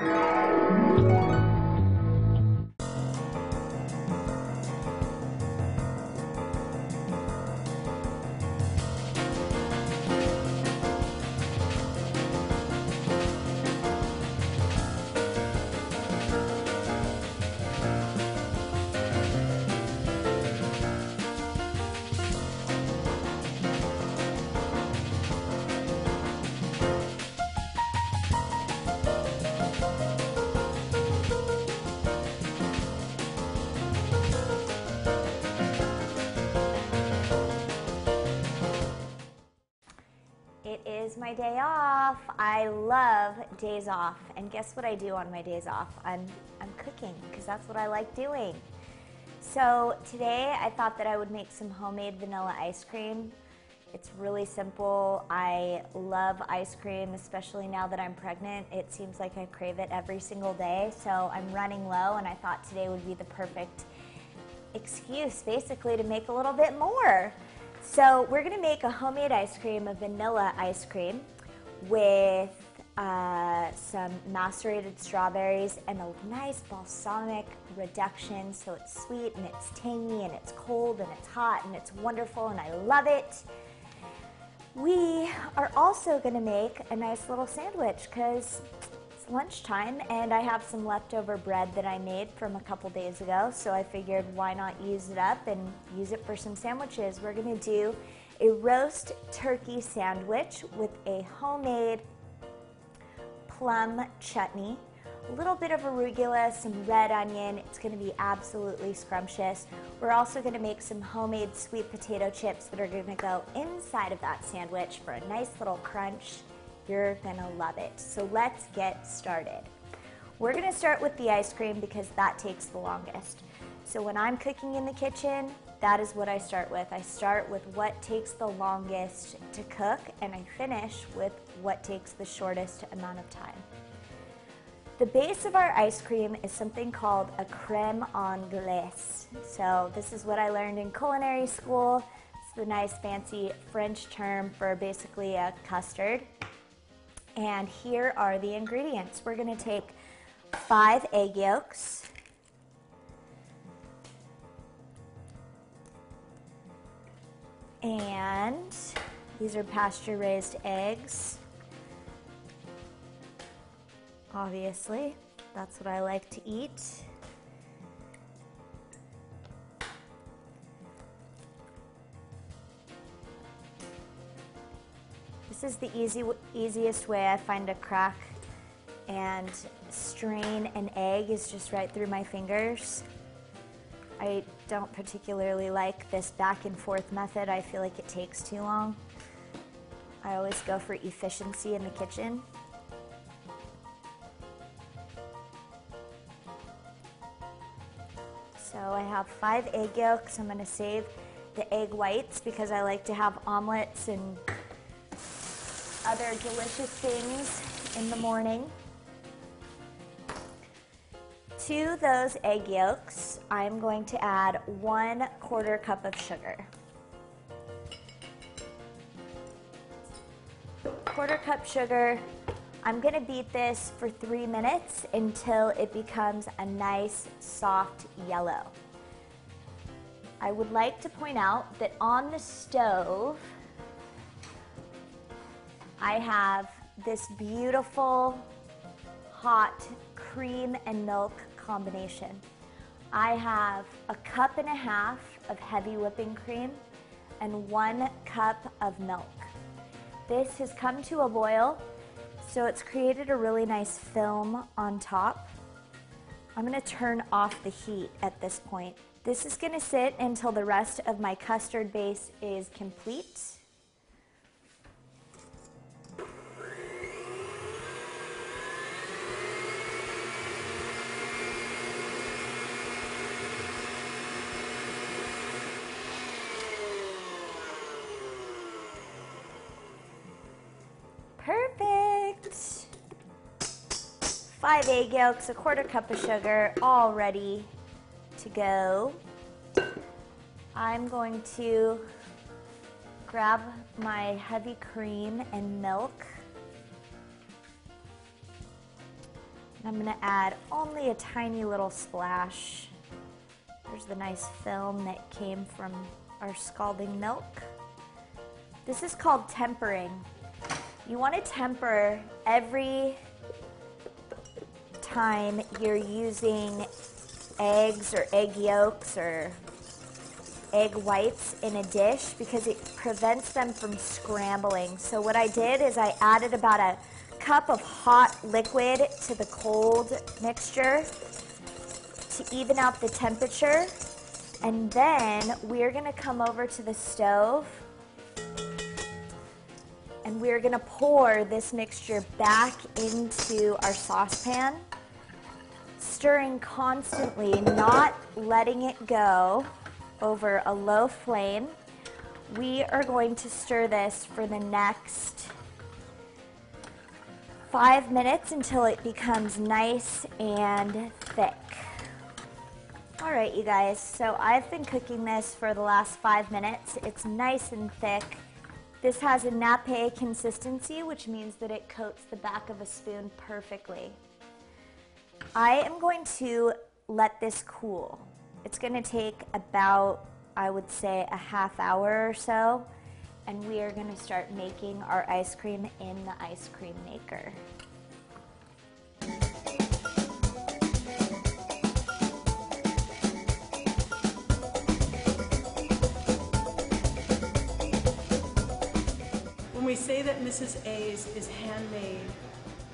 Is my day off. I love days off. And guess what I do on my days off? I'm I'm cooking because that's what I like doing. So, today I thought that I would make some homemade vanilla ice cream. It's really simple. I love ice cream, especially now that I'm pregnant. It seems like I crave it every single day. So, I'm running low and I thought today would be the perfect excuse basically to make a little bit more. So we're gonna make a homemade ice cream, a vanilla ice cream with uh, some macerated strawberries and a nice balsamic reduction. So it's sweet and it's tangy and it's cold and it's hot and it's wonderful and I love it. We are also gonna make a nice little sandwich because lunchtime and I have some leftover bread that I made from a couple days ago. So I figured why not use it up and use it for some sandwiches. We're gonna do a roast turkey sandwich with a homemade plum chutney, a little bit of arugula, some red onion. It's gonna be absolutely scrumptious. We're also gonna make some homemade sweet potato chips that are gonna go inside of that sandwich for a nice little crunch. You're gonna love it. So let's get started. We're gonna start with the ice cream because that takes the longest. So when I'm cooking in the kitchen, that is what I start with. I start with what takes the longest to cook and I finish with what takes the shortest amount of time. The base of our ice cream is something called a creme anglaise. So this is what I learned in culinary school. It's the nice fancy French term for basically a custard. And here are the ingredients. We're gonna take five egg yolks, and these are pasture raised eggs. Obviously, that's what I like to eat. This is the easy, easiest way I find to crack and strain an egg is just right through my fingers. I don't particularly like this back and forth method. I feel like it takes too long. I always go for efficiency in the kitchen. So I have five egg yolks. I'm going to save the egg whites because I like to have omelets and other delicious things in the morning. To those egg yolks, I'm going to add one quarter cup of sugar. Quarter cup sugar. I'm gonna beat this for three minutes until it becomes a nice soft yellow. I would like to point out that on the stove, I have this beautiful hot cream and milk combination. I have a cup and a half of heavy whipping cream and one cup of milk. This has come to a boil, so it's created a really nice film on top. I'm gonna turn off the heat at this point. This is gonna sit until the rest of my custard base is complete. Five egg yolks, a quarter cup of sugar, all ready to go. I'm going to grab my heavy cream and milk. I'm gonna add only a tiny little splash. There's the nice film that came from our scalding milk. This is called tempering. You wanna temper every time you're using eggs or egg yolks or egg whites in a dish because it prevents them from scrambling. So what I did is I added about a cup of hot liquid to the cold mixture to even out the temperature. And then we're gonna come over to the stove and we're gonna pour this mixture back into our saucepan, stirring constantly, not letting it go over a low flame. We are going to stir this for the next five minutes until it becomes nice and thick. All right, you guys, so I've been cooking this for the last five minutes. It's nice and thick. This has a nappe consistency, which means that it coats the back of a spoon perfectly. I am going to let this cool. It's going to take about, I would say, a half hour or so, and we are going to start making our ice cream in the ice cream maker. When we say that Mrs. A's is handmade,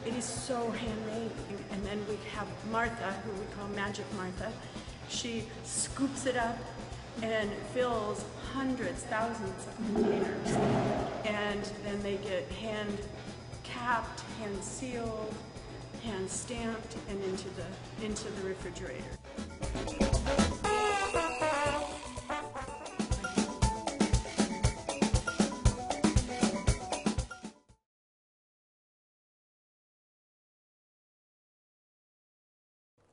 it is so handmade. And then we have Martha, who we call Magic Martha. She scoops it up and fills hundreds, thousands of containers. And then they get hand capped, hand sealed, hand stamped, and into the, into the refrigerator.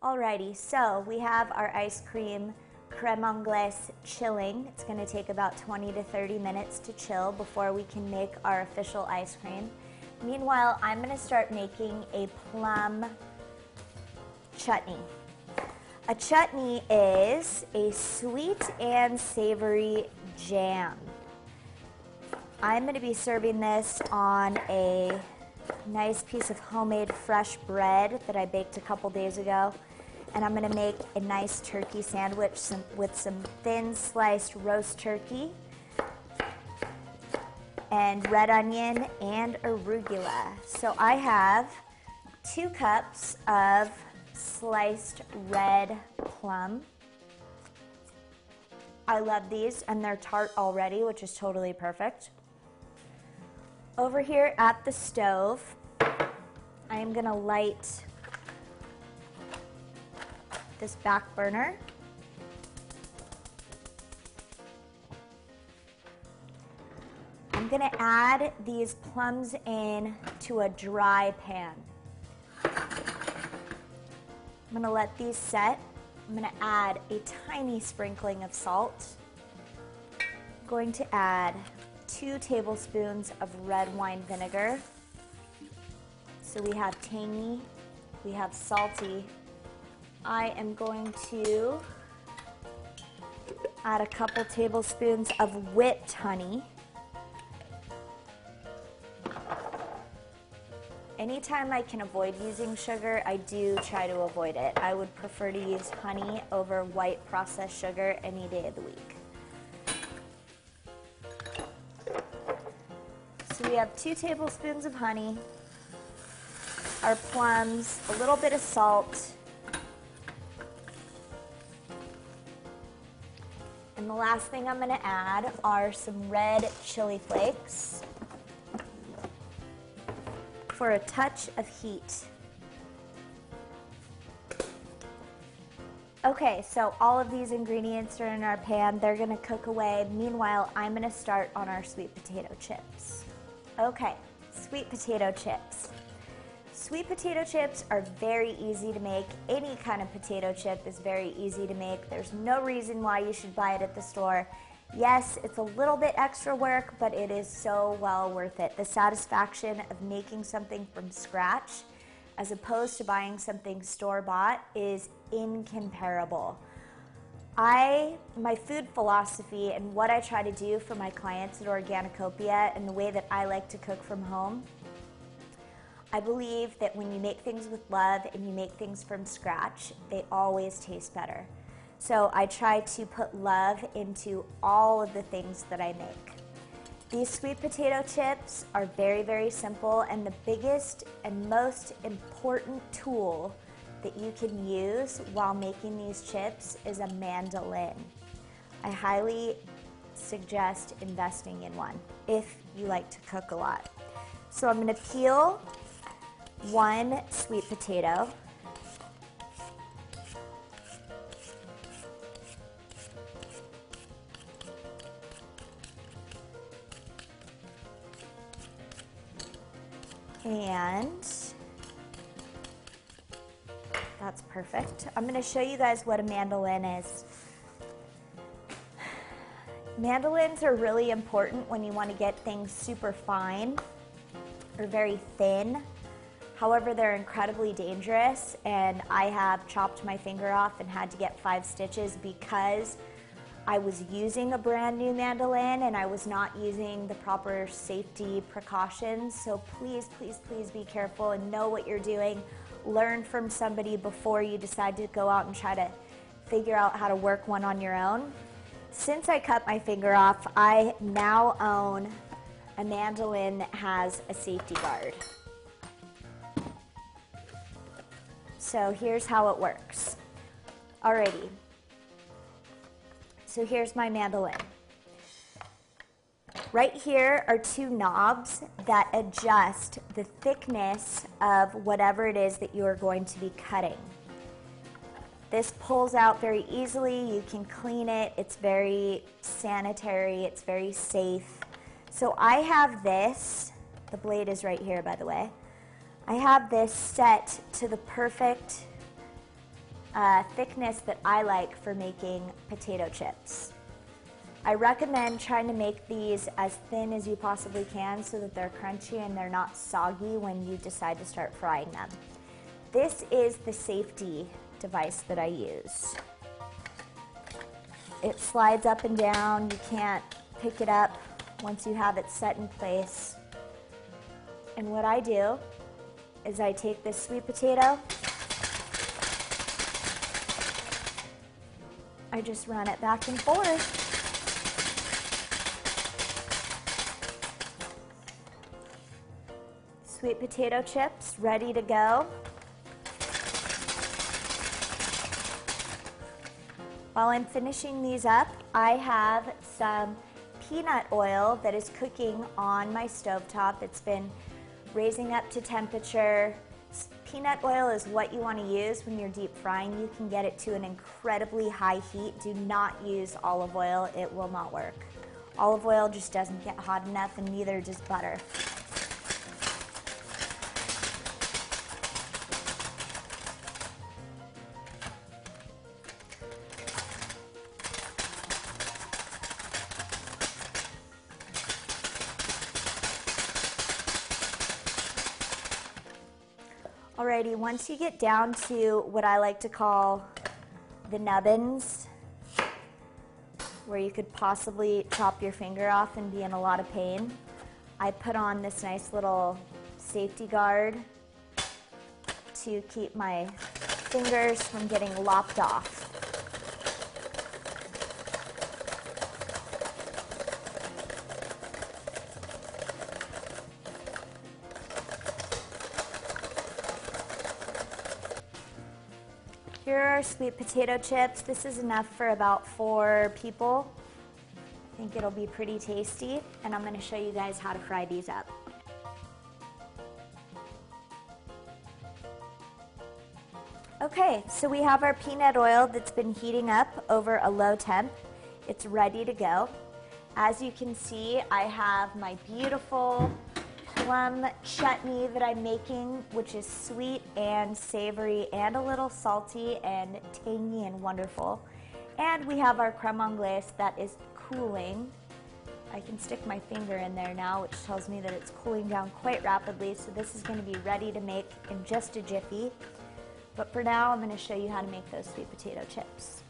Alrighty, so we have our ice cream creme anglaise chilling. It's gonna take about 20 to 30 minutes to chill before we can make our official ice cream. Meanwhile, I'm gonna start making a plum chutney. A chutney is a sweet and savory jam. I'm gonna be serving this on a nice piece of homemade fresh bread that I baked a couple days ago and I'm gonna make a nice turkey sandwich some, with some thin sliced roast turkey and red onion and arugula. So I have two cups of sliced red plum. I love these and they're tart already, which is totally perfect. Over here at the stove, I am gonna light this back burner. I'm gonna add these plums in to a dry pan. I'm gonna let these set. I'm gonna add a tiny sprinkling of salt. I'm going to add two tablespoons of red wine vinegar. So we have tangy, we have salty, I am going to add a couple tablespoons of whipped honey. Anytime I can avoid using sugar, I do try to avoid it. I would prefer to use honey over white processed sugar any day of the week. So we have two tablespoons of honey, our plums, a little bit of salt, the last thing I'm gonna add are some red chili flakes for a touch of heat. Okay, so all of these ingredients are in our pan. They're gonna cook away. Meanwhile, I'm gonna start on our sweet potato chips. Okay, sweet potato chips. Sweet potato chips are very easy to make. Any kind of potato chip is very easy to make. There's no reason why you should buy it at the store. Yes, it's a little bit extra work, but it is so well worth it. The satisfaction of making something from scratch, as opposed to buying something store bought is incomparable. I, my food philosophy and what I try to do for my clients at Organicopia and the way that I like to cook from home, I believe that when you make things with love and you make things from scratch, they always taste better. So I try to put love into all of the things that I make. These sweet potato chips are very, very simple, and the biggest and most important tool that you can use while making these chips is a mandolin. I highly suggest investing in one if you like to cook a lot. So I'm gonna peel one sweet potato. And that's perfect. I'm going to show you guys what a mandolin is. Mandolins are really important when you want to get things super fine or very thin. However, they're incredibly dangerous, and I have chopped my finger off and had to get five stitches because I was using a brand new mandolin and I was not using the proper safety precautions. So please, please, please be careful and know what you're doing. Learn from somebody before you decide to go out and try to figure out how to work one on your own. Since I cut my finger off, I now own a mandolin that has a safety guard. So here's how it works. Alrighty, so here's my mandolin. Right here are two knobs that adjust the thickness of whatever it is that you are going to be cutting. This pulls out very easily. You can clean it. It's very sanitary. It's very safe. So I have this. The blade is right here, by the way. I have this set to the perfect uh, thickness that I like for making potato chips. I recommend trying to make these as thin as you possibly can so that they're crunchy and they're not soggy when you decide to start frying them. This is the safety device that I use. It slides up and down. You can't pick it up once you have it set in place. And what I do is I take this sweet potato I just run it back and forth. Sweet potato chips ready to go. While I'm finishing these up, I have some peanut oil that is cooking on my stovetop. It's been raising up to temperature Peanut oil is what you want to use when you're deep frying. You can get it to an incredibly high heat. Do not use olive oil, it will not work. Olive oil just doesn't get hot enough and neither does butter. Once you get down to what I like to call the nubbins, where you could possibly chop your finger off and be in a lot of pain, I put on this nice little safety guard to keep my fingers from getting lopped off. Here are sweet potato chips. This is enough for about four people. I think it'll be pretty tasty, and I'm gonna show you guys how to fry these up. Okay, so we have our peanut oil that's been heating up over a low temp. It's ready to go. As you can see, I have my beautiful plum chutney that I'm making, which is sweet and savory and a little salty and tangy and wonderful. And we have our creme anglaise that is cooling I can stick my finger in there now, which tells me that it's cooling down quite rapidly. So this is gonna be ready to make in just a jiffy. But for now, I'm gonna show you how to make those sweet potato chips.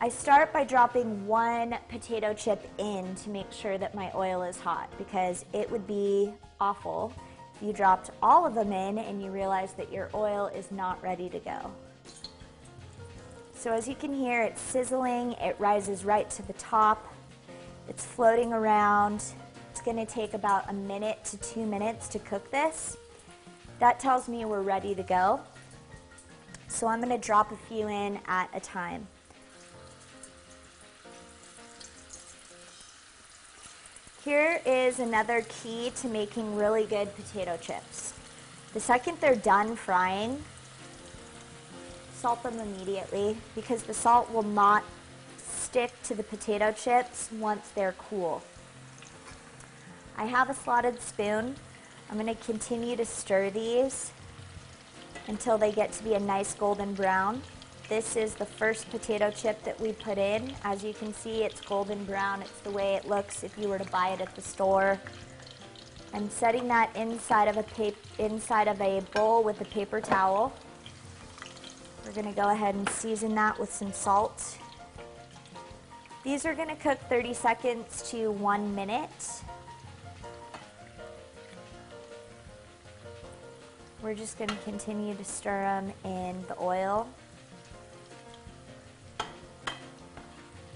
I start by dropping one potato chip in to make sure that my oil is hot because it would be awful you dropped all of them in and you realize that your oil is not ready to go. So as you can hear, it's sizzling, it rises right to the top. It's floating around. It's gonna take about a minute to two minutes to cook this. That tells me we're ready to go. So I'm gonna drop a few in at a time. Here is another key to making really good potato chips. The second they're done frying, salt them immediately because the salt will not stick to the potato chips once they're cool. I have a slotted spoon. I'm going to continue to stir these until they get to be a nice golden brown. This is the first potato chip that we put in. As you can see, it's golden brown. It's the way it looks if you were to buy it at the store. I'm setting that inside of a inside of a bowl with a paper towel. We're going to go ahead and season that with some salt. These are going to cook 30 seconds to one minute. We're just going to continue to stir them in the oil.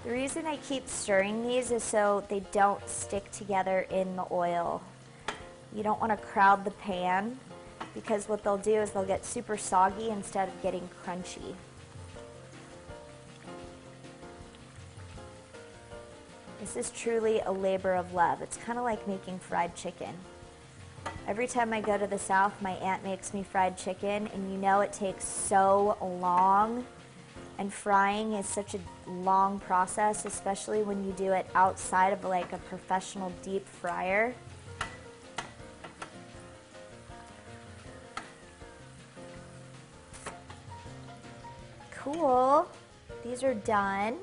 The reason I keep stirring these is so they don't stick together in the oil. You don't want to crowd the pan because what they'll do is they'll get super soggy instead of getting crunchy. This is truly a labor of love. It's kind of like making fried chicken. Every time I go to the South, my aunt makes me fried chicken, and you know it takes so long and frying is such a long process, especially when you do it outside of like a professional deep fryer. Cool. These are done.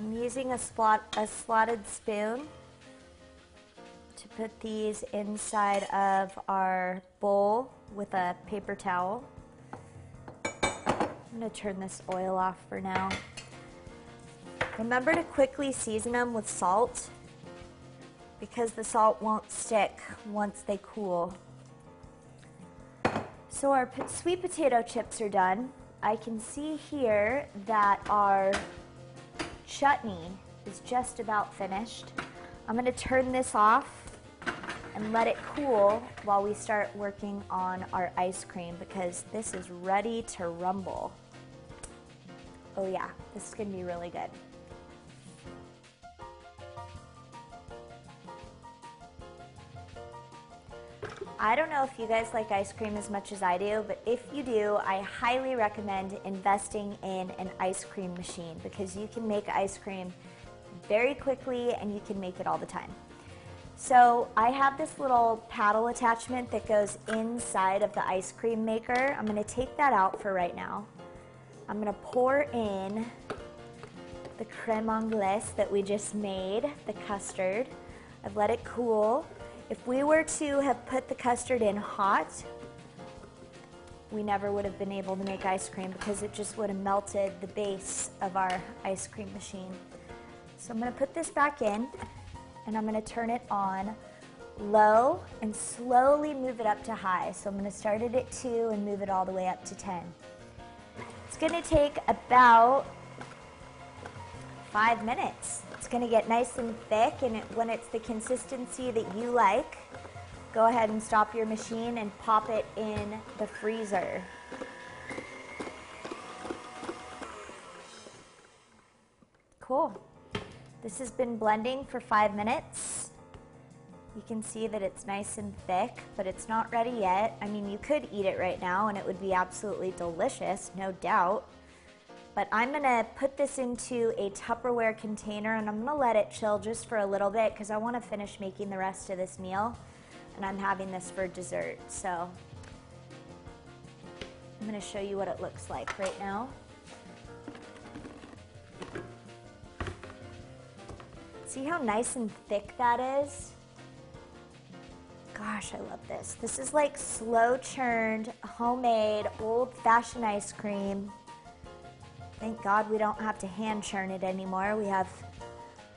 I'm using a, slot, a slotted spoon to put these inside of our bowl with a paper towel. I'm going to turn this oil off for now. Remember to quickly season them with salt because the salt won't stick once they cool. So our sweet potato chips are done. I can see here that our chutney is just about finished. I'm going to turn this off and let it cool while we start working on our ice cream because this is ready to rumble. Oh yeah, this is gonna be really good. I don't know if you guys like ice cream as much as I do, but if you do, I highly recommend investing in an ice cream machine because you can make ice cream very quickly and you can make it all the time. So I have this little paddle attachment that goes inside of the ice cream maker. I'm going to take that out for right now. I'm going to pour in the creme anglaise that we just made, the custard. I've let it cool. If we were to have put the custard in hot, we never would have been able to make ice cream because it just would have melted the base of our ice cream machine. So I'm going to put this back in and I'm going to turn it on low and slowly move it up to high. So I'm going to start it at 2 and move it all the way up to 10. It's going to take about 5 minutes. It's going to get nice and thick and it, when it's the consistency that you like, go ahead and stop your machine and pop it in the freezer. Cool. This has been blending for five minutes. You can see that it's nice and thick, but it's not ready yet. I mean, you could eat it right now and it would be absolutely delicious, no doubt. But I'm gonna put this into a Tupperware container and I'm gonna let it chill just for a little bit because I wanna finish making the rest of this meal. And I'm having this for dessert, so I'm gonna show you what it looks like right now. See how nice and thick that is? Gosh, I love this. This is like slow churned, homemade, old fashioned ice cream. Thank God we don't have to hand churn it anymore. We have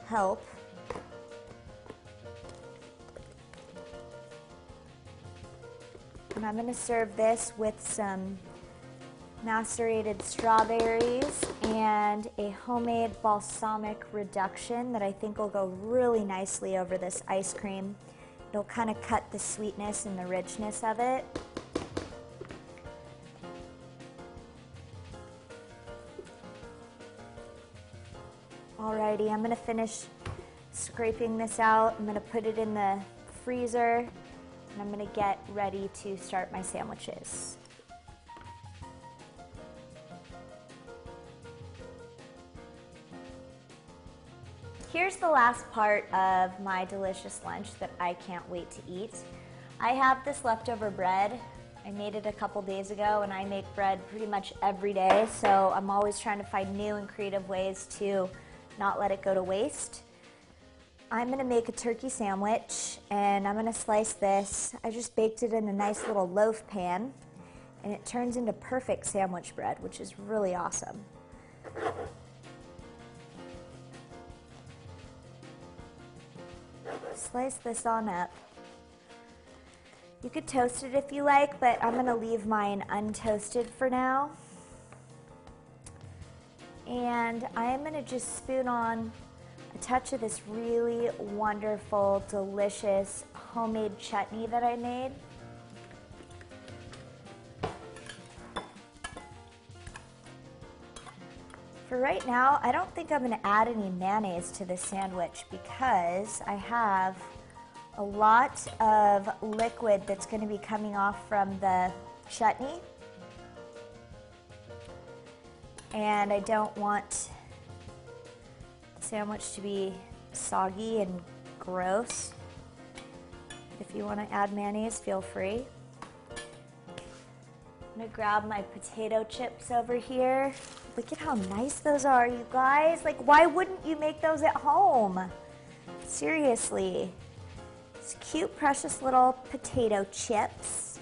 help. And I'm going to serve this with some macerated strawberries and a homemade balsamic reduction that I think will go really nicely over this ice cream. It'll kind of cut the sweetness and the richness of it. Alrighty, I'm gonna finish scraping this out. I'm gonna put it in the freezer and I'm gonna get ready to start my sandwiches. Here's the last part of my delicious lunch that I can't wait to eat. I have this leftover bread. I made it a couple days ago and I make bread pretty much every day, so I'm always trying to find new and creative ways to not let it go to waste. I'm gonna make a turkey sandwich and I'm gonna slice this. I just baked it in a nice little loaf pan and it turns into perfect sandwich bread, which is really awesome. Slice this on up. You could toast it if you like, but I'm gonna leave mine untoasted for now. And I am gonna just spoon on a touch of this really wonderful, delicious homemade chutney that I made. For right now, I don't think I'm gonna add any mayonnaise to this sandwich because I have a lot of liquid that's gonna be coming off from the chutney. And I don't want the sandwich to be soggy and gross. If you wanna add mayonnaise, feel free. I'm gonna grab my potato chips over here. Look at how nice those are, you guys. Like, why wouldn't you make those at home? Seriously. It's cute, precious little potato chips.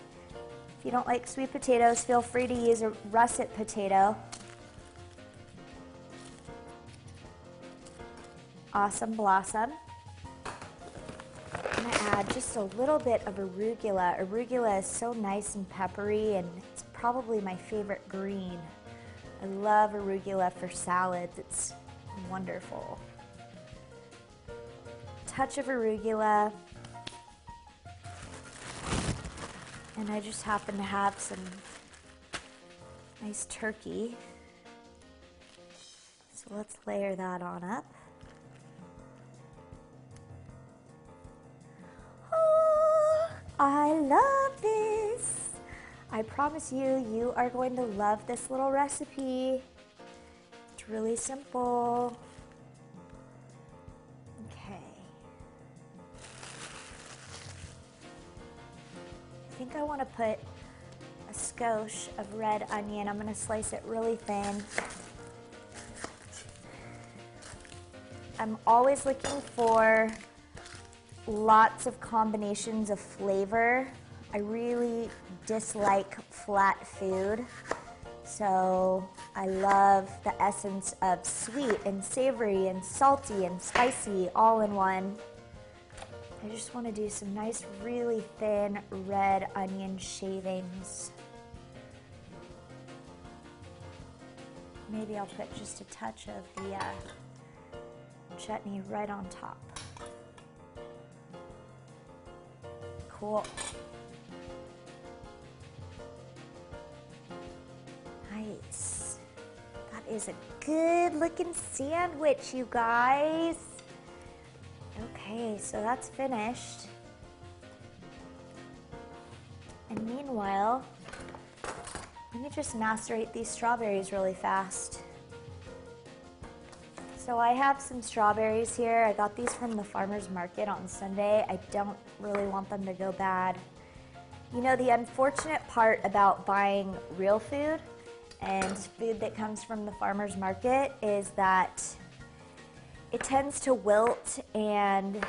If you don't like sweet potatoes, feel free to use a russet potato. Awesome Blossom. I'm gonna add just a little bit of arugula. Arugula is so nice and peppery and it's probably my favorite green. I love arugula for salads. It's wonderful. Touch of arugula. And I just happen to have some nice turkey. So let's layer that on up. Oh, I love this. I promise you, you are going to love this little recipe. It's really simple. Okay. I think I want to put a skosh of red onion. I'm going to slice it really thin. I'm always looking for lots of combinations of flavor. I really dislike flat food. So I love the essence of sweet and savory and salty and spicy all in one. I just want to do some nice, really thin red onion shavings. Maybe I'll put just a touch of the uh, chutney right on top. Cool. Nice. That is a good looking sandwich, you guys. Okay, so that's finished. And meanwhile, let me just macerate these strawberries really fast. So I have some strawberries here. I got these from the farmer's market on Sunday. I don't really want them to go bad. You know, the unfortunate part about buying real food and food that comes from the farmer's market is that it tends to wilt and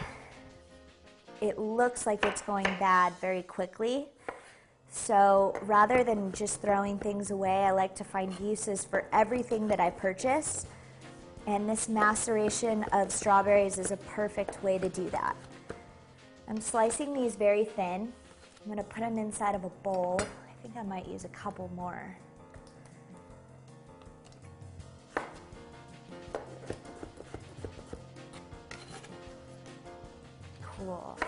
it looks like it's going bad very quickly. So rather than just throwing things away, I like to find uses for everything that I purchase. And this maceration of strawberries is a perfect way to do that. I'm slicing these very thin. I'm gonna put them inside of a bowl. I think I might use a couple more. Cool.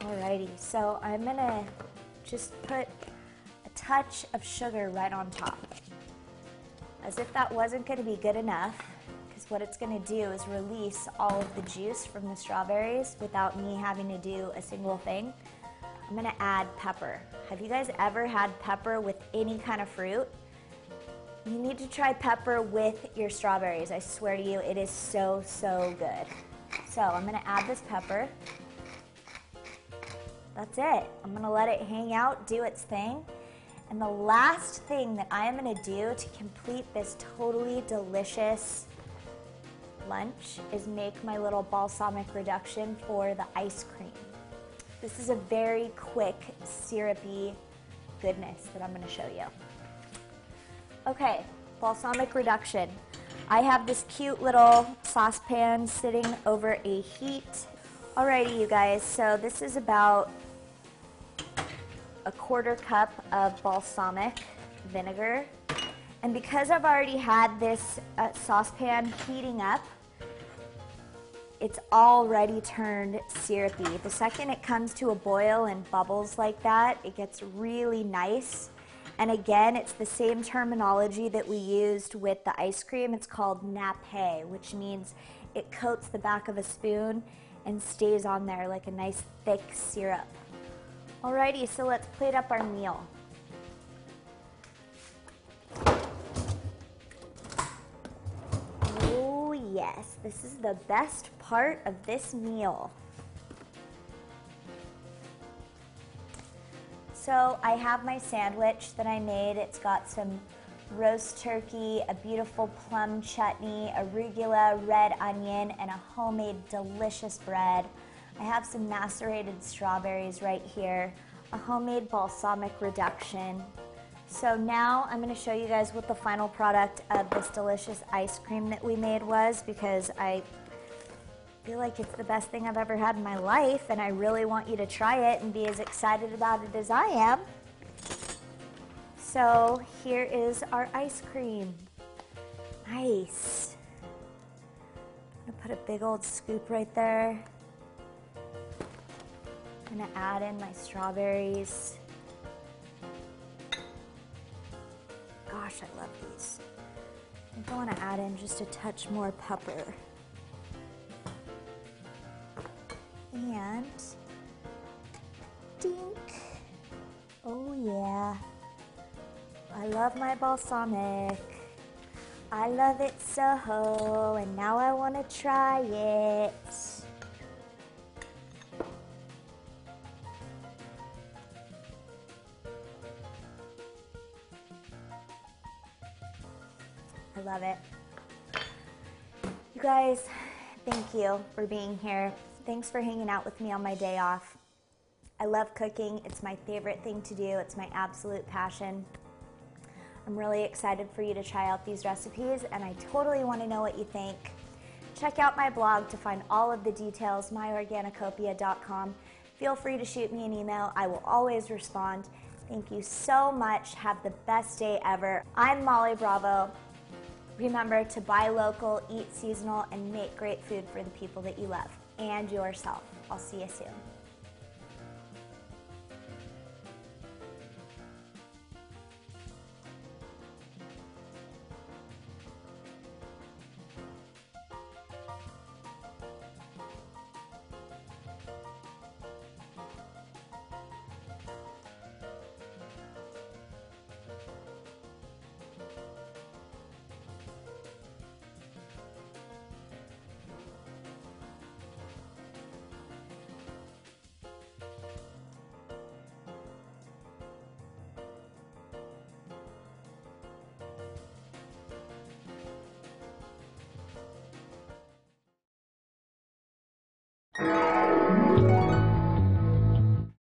Alrighty, so I'm gonna just put a touch of sugar right on top. As if that wasn't gonna be good enough, because what it's gonna do is release all of the juice from the strawberries without me having to do a single thing. I'm gonna add pepper. Have you guys ever had pepper with any kind of fruit? You need to try pepper with your strawberries. I swear to you, it is so, so good. So I'm gonna add this pepper. That's it. I'm gonna let it hang out, do its thing. And the last thing that I am gonna do to complete this totally delicious lunch is make my little balsamic reduction for the ice cream. This is a very quick, syrupy goodness that I'm gonna show you. Okay, balsamic reduction. I have this cute little saucepan sitting over a heat. Alrighty, you guys, so this is about a quarter cup of balsamic vinegar. And because I've already had this uh, saucepan heating up, it's already turned syrupy. The second it comes to a boil and bubbles like that, it gets really nice. And again, it's the same terminology that we used with the ice cream. It's called nappe, which means it coats the back of a spoon and stays on there like a nice thick syrup. Alrighty, so let's plate up our meal. Oh yes, this is the best part of this meal. So I have my sandwich that I made. It's got some roast turkey, a beautiful plum chutney, arugula, red onion, and a homemade delicious bread. I have some macerated strawberries right here, a homemade balsamic reduction. So now I'm going to show you guys what the final product of this delicious ice cream that we made was because I feel like it's the best thing I've ever had in my life and I really want you to try it and be as excited about it as I am. So here is our ice cream. Nice. I'm gonna put a big old scoop right there. I'm gonna add in my strawberries. Gosh, I love these. I think I wanna add in just a touch more pepper. And dink. Oh yeah. I love my balsamic. I love it so, and now I wanna try it. I love it. You guys, thank you for being here. Thanks for hanging out with me on my day off. I love cooking. It's my favorite thing to do. It's my absolute passion. I'm really excited for you to try out these recipes and I totally want to know what you think. Check out my blog to find all of the details, myorganicopia.com. Feel free to shoot me an email. I will always respond. Thank you so much. Have the best day ever. I'm Molly Bravo. Remember to buy local, eat seasonal, and make great food for the people that you love and yourself. I'll see you soon.